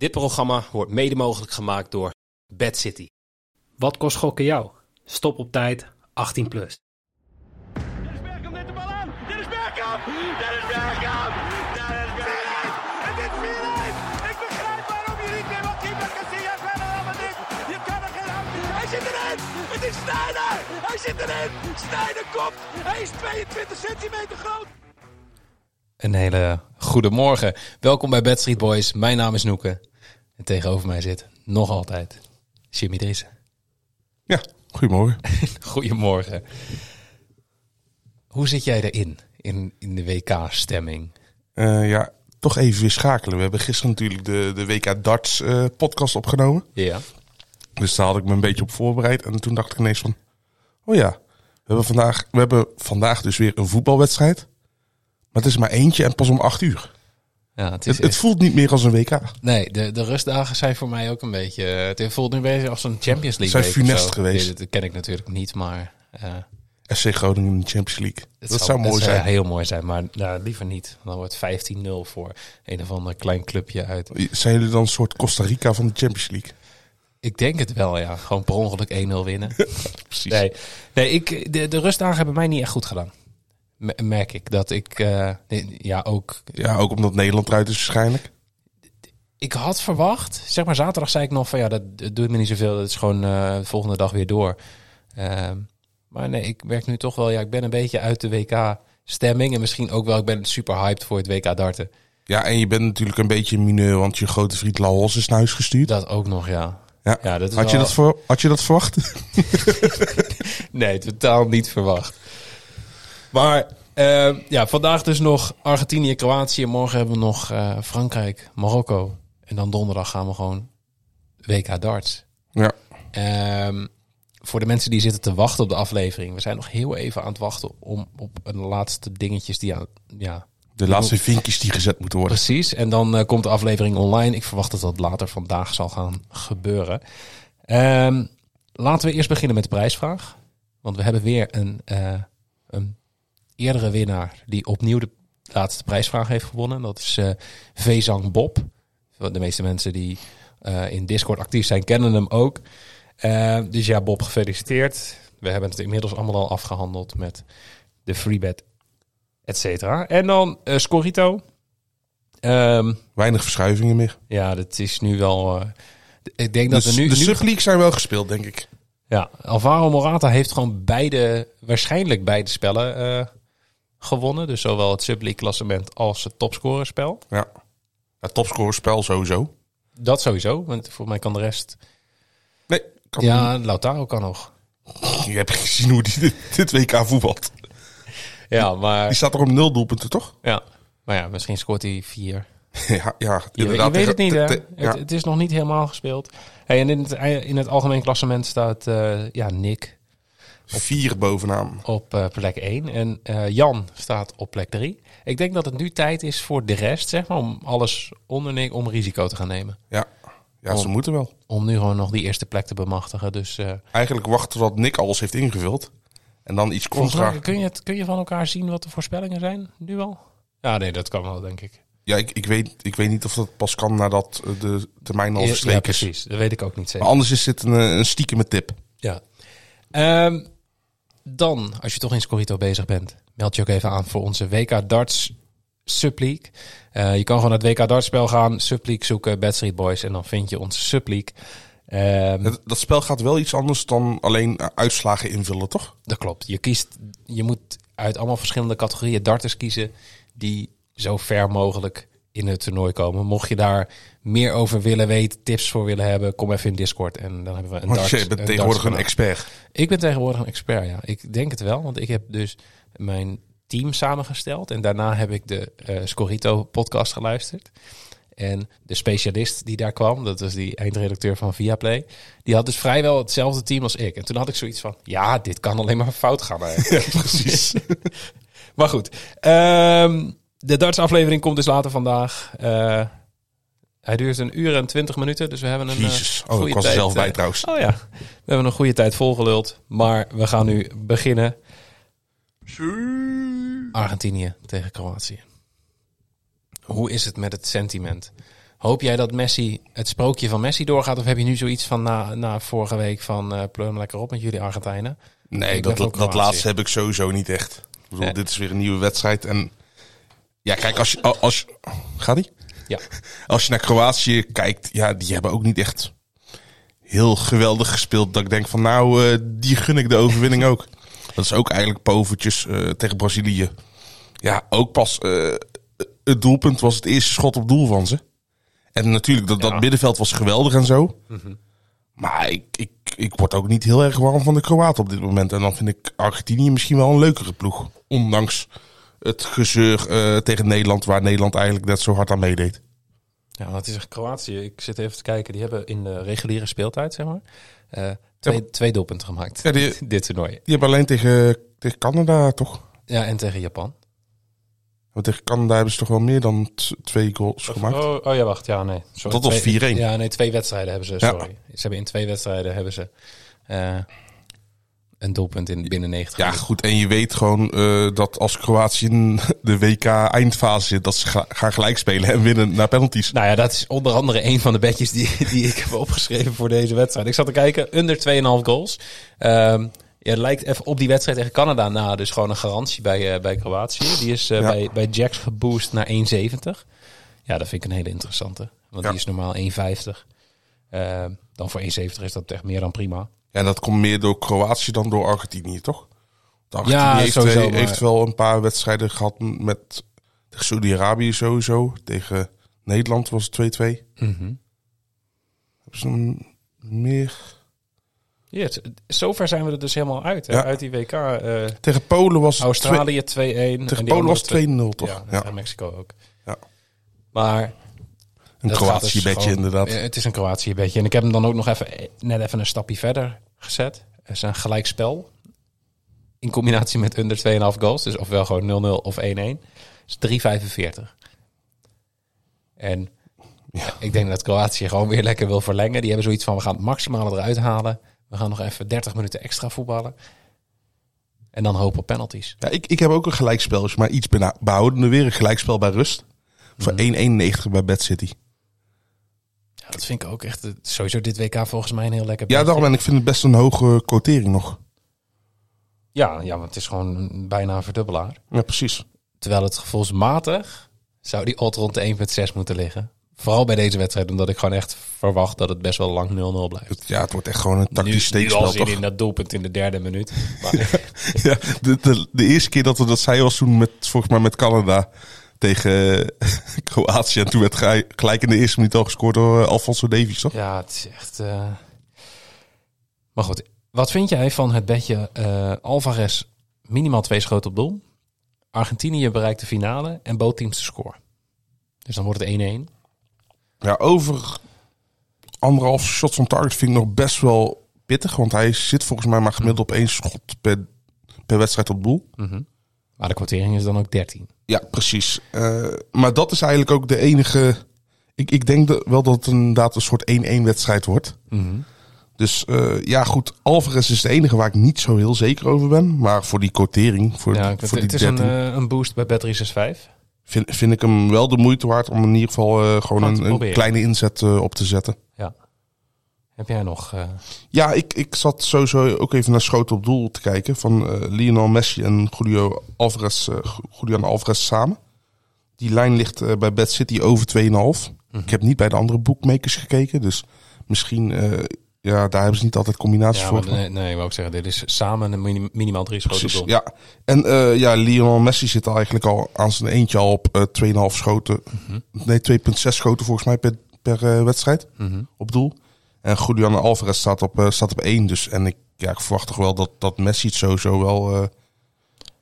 Dit programma wordt mede mogelijk gemaakt door Bad City. Wat kost gokken jou? Stop op tijd, 18 plus. Dennis Bergkamp neemt de bal aan. Dennis Bergkamp. Dennis Bergkamp. Dennis Bergkamp. Het is 4-1. Ik begrijp waarom je niet meer wat keeper Casillas verder met dit. Je kan er geen hand Hij zit erin. Het is Sneijder. Hij zit erin. Sneijder komt. Hij is 22 centimeter groot. Een hele goede morgen. Welkom bij Bad Street Boys. Mijn naam is Noeke. En tegenover mij zit nog altijd Jimmy Driessen. Ja, goedemorgen. Goedemorgen. Hoe zit jij erin, in, in de WK-stemming? Eh, ja, toch even weer schakelen. We hebben gisteren natuurlijk de, de WK Darts eh, podcast opgenomen. Ja. Dus daar had ik me een beetje op voorbereid. En toen dacht ik ineens van, oh ja, we hebben vandaag, we hebben vandaag dus weer een voetbalwedstrijd. Maar het is maar eentje en pas om acht uur. Ja het is, Het, het voelt niet meer als een WK. nee, de, de rustdagen zijn voor mij ook een beetje... Het voelt nu een beetje als een Champions League Zijn funest geweest. Dat ken ik natuurlijk niet, maar... eh, SC Groningen in de Champions League. het dat zou mooi zijn. heel mooi zijn, maar nou, liever niet. Dan wordt 15-0 voor een of ander klein clubje uit. Zijn jullie dan een soort Costa Rica van de Champions League? Ik denk het wel, ja. Gewoon per ongeluk 1-0 winnen. Precies. Nee, nee ik, de, de rustdagen hebben mij niet echt goed gedaan. Merk ik dat ik, eh, ja, ook. Ja, ook omdat Nederland eruit is waarschijnlijk. Ik had verwacht, zeg maar zaterdag zei ik nog van ja, dat, dat doet me niet zoveel. Dat is gewoon eh, de volgende dag weer door. Ehm, maar nee, ik werk nu toch wel, ja, ik ben een beetje uit de WK-stemming. En misschien ook wel, ik ben super hyped voor het WK darten. Ja, en je bent natuurlijk een beetje mineur, want je grote vriend Laos is naar huis gestuurd. Dat ook nog, ja. Ja. Ja, dat is had, je dat voor, had je dat verwacht? Nee, totaal niet verwacht. Maar eh, ja, vandaag dus nog Argentinië, Kroatië. Morgen hebben we nog eh, Frankrijk, Marokko. En dan donderdag gaan we gewoon WK darts. ja. Ehm, voor de mensen die zitten te wachten op de aflevering. We zijn nog heel even aan het wachten om op een laatste dingetjes die aan... Ja, De laatste vinkjes die gezet moeten worden. Precies, en dan eh, komt de aflevering online. Ik verwacht dat dat later vandaag zal gaan gebeuren. Ehm, laten we eerst beginnen met de prijsvraag. Want we hebben weer een, eh, een eerdere winnaar die opnieuw de laatste prijsvraag heeft gewonnen. Dat is eh Vezang Bob. De meeste mensen die eh, in Discord actief zijn kennen hem ook. Eh, dus ja, Bob, gefeliciteerd. We hebben het inmiddels allemaal al afgehandeld met de freebet, et cetera. En dan eh, Scorito. Ehm, Weinig verschuivingen meer. ja, dat is nu wel. ik denk dat we nu. de nu subleagues zijn wel gespeeld, denk ik. ja, Alvaro Morata heeft gewoon beide, waarschijnlijk beide spellen gewonnen. Dus zowel het subleague klassement als het topscorerspel. Ja. Het topscorerspel sowieso. Dat sowieso, want voor mij kan de rest. Nee, kan Ja, Lautaro kan nog. je hebt gezien hoe die dit, dit WK voetbalt. Ja, Die maar. staat er om nul doelpunten, toch? Ja, maar ja, misschien scoort hij vier. ja, ja, Je, weet het niet, hè? ja. Het, het is nog niet helemaal gespeeld. Hey, en in het, in het algemeen klassement staat eh, ja, Nick Vier bovenaan. op eh, plek 1 en eh, Jan staat op plek 3. Ik denk dat het nu tijd is voor de rest, zeg maar, om alles onder Nick om risico te gaan nemen. Ja, ja ze moeten wel. Om nu gewoon nog die eerste plek te bemachtigen. Dus eh, Eigenlijk wachten tot Nick alles heeft ingevuld. En dan iets contra. kun je, het, kun je van elkaar zien wat de voorspellingen zijn, nu al? Ja, nee, dat kan wel, denk ik. Ja, ik, ik, weet, ik weet niet of dat pas kan nadat de termijn al ja, verstreken is. precies. Dat weet ik ook niet zeker. Maar anders is dit een, een stiekeme tip. Ja. Ehm, dan, als je toch in Scorito bezig bent, meld je ook even aan voor onze WK Darts Subleague. Eh, je kan gewoon naar het WK Darts spel gaan, Subleague zoeken, Bad Street Boys en dan vind je onze Subleague. Ehm, Dat, dat spel gaat wel iets anders dan alleen uitslagen invullen, toch? dat klopt. Je kiest, je moet uit allemaal verschillende categorieën darters kiezen die zo ver mogelijk in het toernooi komen. Mocht je daar meer over willen weten, tips voor willen hebben, kom even in Discord en dan hebben we een Want darts. je bent een tegenwoordig een expert. Ik ben tegenwoordig een expert, ja. Ik denk het wel, want ik heb dus mijn team samengesteld. En daarna heb ik de eh Scorito podcast geluisterd. En de specialist die daar kwam, dat was die eindredacteur van Viaplay. Die had dus vrijwel hetzelfde team als ik. En toen had ik zoiets van, ja, dit kan alleen maar fout gaan. Precies. Maar goed, ehm, de darts aflevering komt dus later vandaag. Eh, hij duurt een uur en twintig minuten, dus we hebben een eh, Jezus. Oh, goede ik was er zelf bij eh, trouwens. Oh ja, we hebben een goede tijd volgeluld. Maar we gaan nu beginnen. Argentinië tegen Kroatië. Hoe is het met het sentiment Hoop jij dat Messi, het sprookje van Messi doorgaat? Of heb je nu zoiets van na, na vorige week van eh pleum lekker op met jullie Argentijnen? Nee, dat, dat, laatste heb ik sowieso niet echt. Ik bedoel, Nee. dit is weer een nieuwe wedstrijd. En ja, kijk, als je... Als gaat die? Ja. Als je naar Kroatië kijkt, ja, die hebben ook niet echt heel geweldig gespeeld. Dat ik denk van, nou, eh, die gun ik de overwinning ook. Dat is ook eigenlijk povertjes eh, tegen Brazilië. Ja, ook pas eh, het doelpunt was het eerste schot op doel van ze. En natuurlijk, dat, Ja. dat middenveld was geweldig en zo. Maar ik, ik, ik word ook niet heel erg warm van de Kroaten op dit moment. En dan vind ik Argentinië misschien wel een leukere ploeg. Ondanks het gezeur eh, tegen Nederland, waar Nederland eigenlijk net zo hard aan meedeed. Ja, wat is er Kroatië? Ik zit even te kijken. Die hebben in de reguliere speeltijd, zeg maar, eh, twee, twee doelpunten gemaakt. Ja, die, Dit toernooi. die hebben alleen tegen, tegen Canada toch? Ja, en tegen Japan. Want tegen Canada hebben ze toch wel meer dan twee goals gemaakt. Oh, oh ja, wacht. Ja, nee. Sorry, Dat was Twee- 4-1. Ja, nee, twee wedstrijden hebben ze. Ja. Sorry. Ze hebben in twee wedstrijden hebben ze eh, een doelpunt in binnen 90 Ja, minuten. goed. En je weet gewoon eh, dat als Kroatië in de WK eindfase zit, dat ze ga- gaan gelijk spelen en winnen naar penalties. Nou ja, dat is onder andere een van de bedjes die, die ik heb opgeschreven voor deze wedstrijd. Ik zat te kijken, under 2,5 goals. Ehm ja, het lijkt even op die wedstrijd tegen Canada na. Dus gewoon een garantie bij, eh, bij Kroatië. Die is eh, Ja. bij, bij Jacks geboost naar 1,70. Ja, dat vind ik een hele interessante. Want Ja. die is normaal 1,50. Ehm dan voor 1,70 is dat echt meer dan prima. Ja, en dat komt meer door Kroatië dan door Argentinië, toch? Want Argentinië Ja, heeft, sowieso, heeft wel een paar wedstrijden gehad met Saudi-Arabië sowieso. Tegen Nederland was het 2-2. Mhm. Hebben ze een meer... Ja, zover zijn we er dus helemaal uit. Hè? Ja. Uit die WK. eh, Tegen Polen was Australië 2-1. twee- en tegen Polen was andere het 2-0, toch? Ja, Ja, en Mexico ook. Ja. Maar een Kroatië dus bedje inderdaad. Het is een Kroatië bedje. En ik heb hem dan ook nog even, net even een stapje verder gezet. Het is een gelijkspel. In combinatie met under 2,5 goals. Dus ofwel gewoon 0-0 of 1-1. is 3,45. En Ja. ik denk dat Kroatië gewoon weer lekker wil verlengen. Die hebben zoiets van, we gaan het maximale eruit halen. We gaan nog even 30 minuten extra voetballen. En dan hopen op penalties. Ja, ik, ik heb ook een gelijkspel, maar iets behoudende. Weer een gelijkspel bij rust. Voor Mhm. 1,91 bij Bad City. Dat vind ik ook echt, sowieso dit WK volgens mij een heel lekker Ja, daarom en ik vind het best een hoge quotering nog. Ja, ja, want het is gewoon bijna een verdubbelaar. Ja, precies. Terwijl het gevoelsmatig zou die odd rond de 1,6 moeten liggen. Vooral bij deze wedstrijd, omdat ik gewoon echt verwacht dat het best wel lang 0-0 blijft. Ja, het wordt echt gewoon een Nu, tactisch nu steekspel, al zin in dat doelpunt in de derde minuut. Maar, Ja, de, de, de eerste keer dat we dat zeiden was toen met, volgens mij met Canada tegen Kroatië. En toen werd gelijk in de eerste minuut al gescoord door eh, Alfonso Davies, toch? ja, het is echt... eh. Maar goed, wat vind jij van het bedje eh, Alvarez minimaal twee schoten op doel? Argentinië bereikt de finale en both teams de score. Dus dan wordt het 1-1. Ja, over anderhalf shots on target vind ik nog best wel pittig. Want hij zit volgens mij maar gemiddeld op één schot per, per wedstrijd op doel. Mhm. Maar de kwartering is dan ook 13. Ja, precies. Eh, maar dat is eigenlijk ook de enige... Ik, ik denk dat, wel dat het inderdaad een soort 1-1 wedstrijd wordt. Dus eh, ja, goed. Alvarez is de enige waar ik niet zo heel zeker over ben. Maar voor die quotering, voor, Ja, voor die het is een, 13, eh, een boost bij Bet365. vind, vind ik hem wel de moeite waard om in ieder geval gewoon een, een kleine inzet op te zetten. Ja. Heb jij nog... eh, Ja, ik, ik zat sowieso ook even naar schoten op doel te kijken van eh, Lionel Messi en Julio Alvarez, eh, Julian Alvarez samen. Die lijn ligt bij Bad City over 2,5. Ik heb niet bij de andere bookmakers gekeken, dus misschien, ja, daar hebben ze niet altijd combinaties ja, voor. maar, nee, nee, wou ook zeggen, dit is samen een mini- minimaal drie schoten Precies, doel. ja. En ja, Lionel Messi zit eigenlijk al aan zijn eentje al op eh 2,5 schoten. Nee, 2,6 schoten volgens mij per, per wedstrijd Mhm. op doel. En Julian Alvarez staat op, eh, staat op 1. Dus, en ik, ja, ik verwacht toch wel dat, dat Messi het sowieso wel eh,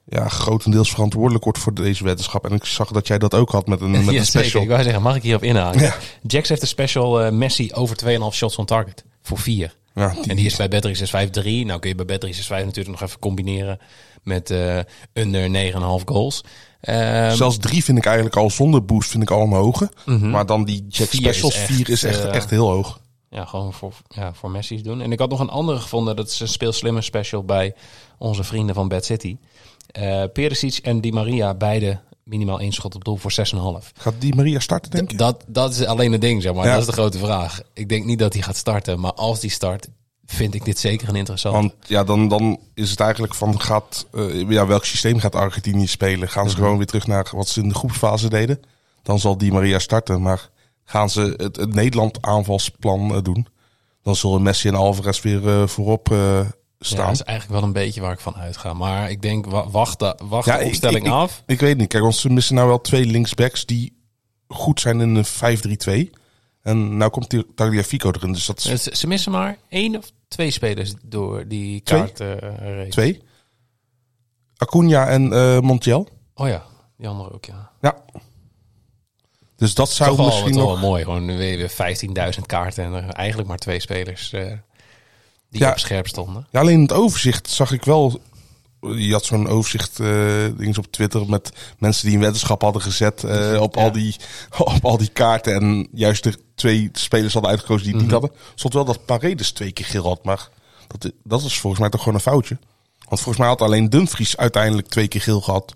ja, grotendeels verantwoordelijk wordt voor deze weddenschap. En ik zag dat jij dat ook had met een, met Ja, een zeker. special. Ik wou zeggen, mag ik hierop inhaken? Ja. Jax heeft een special eh, Messi over 2,5 shots on target. Voor 4. Ja, En die is bij Bet365 3. Nou kun je bij Bet365 natuurlijk nog even combineren met eh, under 9,5 goals. Ehm, Zelfs drie vind ik eigenlijk al zonder boost vind ik al een hoge. mhm. Maar dan die Jack Vier is Specials, echt, 4 is echt, eh, echt heel hoog. Ja, gewoon voor, ja, voor Messi's doen. En ik had nog een andere gevonden. Dat is een speelslimme special bij onze vrienden van Bad City. Eh Perisic en Di Maria, beide minimaal één schot op doel voor 6,5. Gaat die Maria starten, denk je? Dat, dat is alleen het ding, zeg maar. Ja. Dat is de grote vraag. Ik denk niet dat hij gaat starten, maar als die start, vind ik dit zeker een interessant. Want ja, dan, dan is het eigenlijk van gaat, eh, ja, welk systeem gaat Argentinië spelen? Gaan ze Mhm. gewoon weer terug naar wat ze in de groepsfase deden? Dan zal Di Maria starten. Maar gaan ze het, het Nederland aanvalsplan eh, doen? Dan zullen Messi en Alvarez weer eh, voorop eh, ja, staan. dat is eigenlijk wel een beetje waar ik van uitga. Maar ik denk, wa- wacht, de- wacht Ja, de opstelling ik- ik- af. Ik weet niet. Kijk, want ze missen nou wel twee linksbacks die goed zijn in een 5-3-2. En nou komt Tagliafico erin. Dus dat is Ze, missen maar één of twee spelers door die Twee? kaart race. twee. Acuna en Montiel. Oh ja, die andere ook, ja. Ja. Dus dat zou Toch wel, misschien toch nog... wel mooi. Gewoon weer weer 15.000 kaarten en eigenlijk maar twee spelers eh, die Ja. op scherp stonden. Ja, alleen het overzicht zag ik wel. Je had zo'n overzicht dings op Twitter met mensen die een weddenschap hadden gezet eh, op, Ja. al die, op al die kaarten. En juist de twee spelers hadden uitgekozen die het Mhm. niet hadden. Er stond wel dat Paredes twee keer geel had, maar dat, dat is volgens mij toch gewoon een foutje. Want volgens mij had alleen Dumfries uiteindelijk twee keer geel gehad.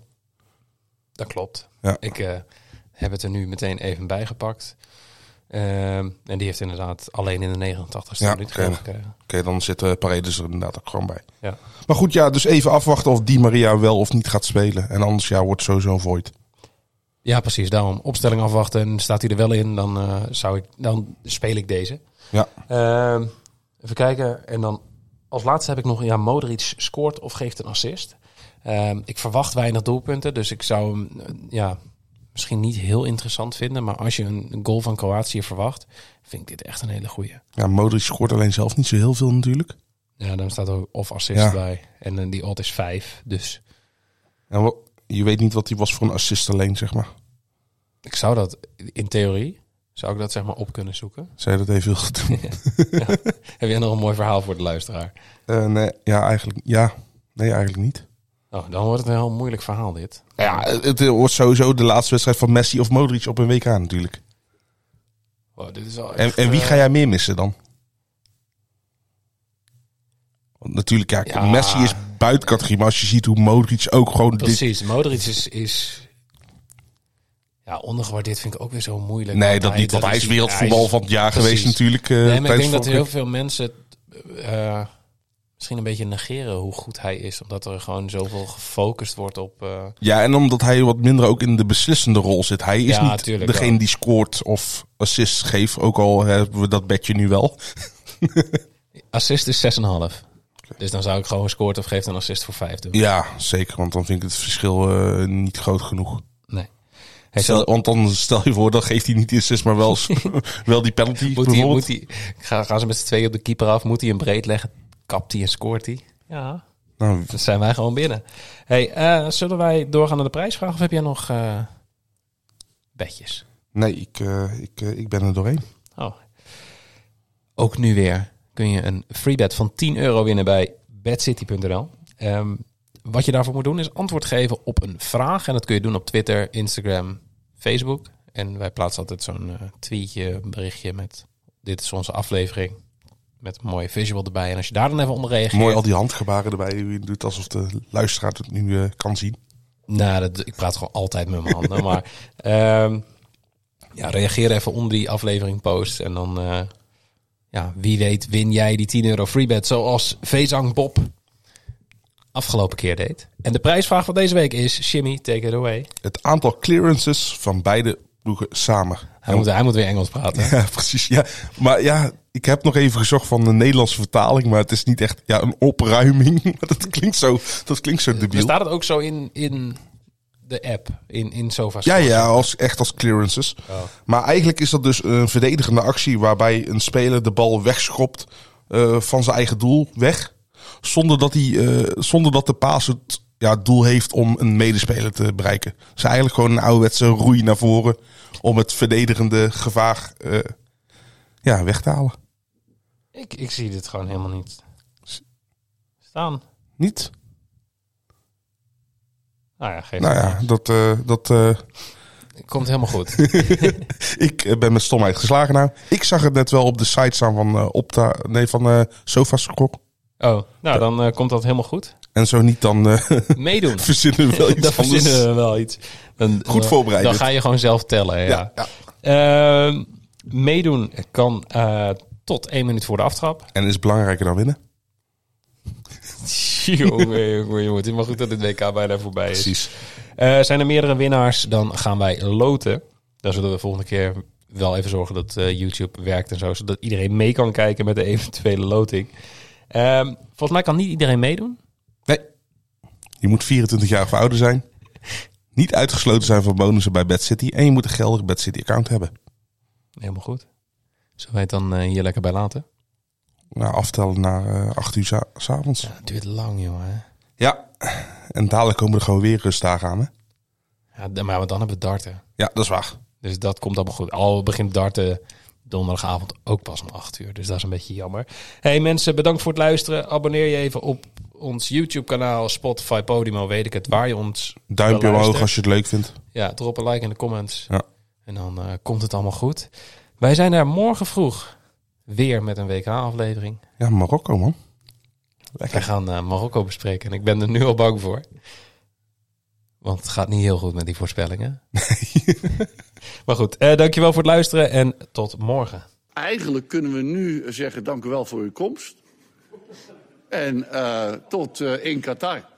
Dat klopt. Ja. Ik eh, heb het er nu meteen even bijgepakt. Ehm, en die heeft inderdaad alleen in de 89ste Ja, minuut gekregen. Oké, dan zit eh, Paredes er inderdaad ook gewoon bij. Ja. Maar goed, ja, dus even afwachten of Di Maria wel of niet gaat spelen. En anders ja, wordt sowieso een void. ja, precies. Daarom opstelling afwachten. En staat hij er wel in, dan, eh, zou ik, dan speel ik deze. Ja, Ehm, even kijken. En dan als laatste heb ik nog, ja, Modric scoort of geeft een assist. Ehm, ik verwacht weinig doelpunten, dus ik zou hem eh, ja, misschien niet heel interessant vinden. Maar als je een goal van Kroatië verwacht, vind ik dit echt een hele goeie. ja Modric scoort alleen zelf niet zo heel veel natuurlijk. Ja, dan staat ook of assist Ja. bij. En eh, die odd is 5. Dus En je weet niet wat hij was voor een assist alleen, zeg maar. ik zou dat in theorie, zou ik dat zeg maar op kunnen zoeken. Zou je dat even willen doen? Heb jij nog een mooi verhaal voor de luisteraar? Eh, nee, ja, eigenlijk, ja. Nee, eigenlijk niet. Oh, dan wordt het een heel moeilijk verhaal dit. Ja, het, wordt sowieso de laatste wedstrijd van Messi of Modric op een WK natuurlijk. Wow, dit is wel En, echt, en wie eh, ga jij meer missen dan? Want natuurlijk, ja, Ja. Messi is buiten categorie. Maar als je ziet hoe Modric ook gewoon... Dit, Precies, Modric is, is ja, ondergewaardeerd vind ik ook weer zo moeilijk. nee, dat niet. Want hij is wereldvoetbal hij van het jaar precies. geweest natuurlijk. eh Nee, maar ik denk dat heel veel mensen eh, misschien een beetje negeren hoe goed hij is. Omdat er gewoon zoveel gefocust wordt op... eh, Ja, en omdat hij wat minder ook in de beslissende rol zit. Hij is Ja, niet tuurlijk degene die scoort of assists geeft. Ook al hebben we dat bedje nu wel. assist is 6,5. Dus dan zou ik gewoon scoort of geeft een assist voor 5 doen. Ja, zeker. Want dan vind ik het verschil eh, niet groot genoeg. Nee. Stel, want dan stel je voor, dan geeft hij niet die assist, maar wel, wel die penalty moet hij, moet hij, gaan, gaan ze met z'n tweeën op de keeper af? Moet hij hem breed leggen? Kapt hij en scoort hij? Ja, Nou, dan zijn wij gewoon binnen. Hey, eh, zullen wij doorgaan naar de prijsvraag of heb jij nog eh bedjes? nee, ik, eh, ik, ik ben er doorheen. Oh. Ook nu weer kun je een free bet van 10 euro winnen bij bedcity.nl. Ehm, wat je daarvoor moet doen is antwoord geven op een vraag. En dat kun je doen op Twitter, Instagram, Facebook. En wij plaatsen altijd zo'n tweetje, een berichtje met dit is onze aflevering. Met een mooie visual erbij. En als je daar dan even onder reageert. Mooi al die handgebaren erbij. Je doet alsof de luisteraar het nu eh, kan zien. Nou, dat, ik praat gewoon altijd met mijn handen. maar ehm, ja, reageer even onder die aflevering post. En dan, eh, ja, wie weet win jij die 10 euro freebet zoals Vezang Bob afgelopen keer deed. En de prijsvraag van deze week is, Shimmy, take it away. Het aantal clearances van beide ploegen samen. Hij moet, hij moet weer Engels praten. Ja, precies. Ja. Maar ja, ik heb nog even gezocht van de Nederlandse vertaling. Maar het is niet echt ja, een opruiming. Maar dat klinkt zo, dat klinkt zo Er debiel. staat het ook zo in, in de app, in, in Sofa Ja, ja, als, echt als clearances. Oh. Maar eigenlijk is dat dus een verdedigende actie waarbij een speler de bal wegschopt eh, van zijn eigen doel weg. Zonder dat, hij, eh, zonder dat de paas het ja, het doel heeft om een medespeler te bereiken. Dus eigenlijk gewoon een ouderwetse roei naar voren om het verdedigende gevaar eh, ja, weg te halen. Ik, ik zie dit gewoon helemaal niet staan. Niet? Nou ja, geef Nou ja, dat, eh, dat, eh, Komt helemaal goed. ik ben met stomheid geslagen nou. Ik zag het net wel op de site staan van Opta, nee, van eh Sofascore. Oh, nou dan komt dat helemaal goed. En zo niet, dan eh, Meedoen. verzinnen we wel iets dan anders. verzinnen we wel iets. Dan, Goed dan- voorbereid Dan ga je gewoon zelf tellen. Ja. Ja, ja. Ehm, meedoen kan eh, tot één minuut voor de aftrap. En is belangrijker dan winnen. jongen, jongen. Het is maar goed dat het WK bijna voorbij is. Precies. Eh, zijn er meerdere winnaars, dan gaan wij loten. Dan zullen we volgende keer wel even zorgen dat eh, YouTube werkt en zo. Zodat iedereen mee kan kijken met de eventuele loting. Ehm, volgens mij kan niet iedereen meedoen. Je moet 24 jaar of ouder zijn. Niet uitgesloten zijn van bonussen bij Bad City. En je moet een geldig Bad City account hebben. Helemaal goed. Zullen wij het dan eh, hier lekker bij laten? Nou, aftellen naar eh 8 uur sa- s avonds. Ja, het duurt lang, jongen. Ja. En dadelijk komen er gewoon weer rustdagen aan. Hè? Ja, maar dan hebben we darten. Ja, dat is waar. Dus dat komt allemaal goed. Al begint darten donderdagavond ook pas om 8 uur. Dus dat is een beetje jammer. Hey mensen, bedankt voor het luisteren. Abonneer je even op ons YouTube kanaal, Spotify, Podimo, weet ik het. Waar je ons Duimpje omhoog als je het leuk vindt. Ja, drop een like in de comments. Ja. En dan eh, komt het allemaal goed. Wij zijn er morgen vroeg weer met een WK-aflevering. Ja, Marokko man. Wij gaan eh, Marokko bespreken en ik ben er nu al bang voor. Want het gaat niet heel goed met die voorspellingen. maar goed, eh, dankjewel voor het luisteren en tot morgen. Eigenlijk kunnen we nu zeggen dank u wel voor uw komst. En eh, tot eh, in Qatar.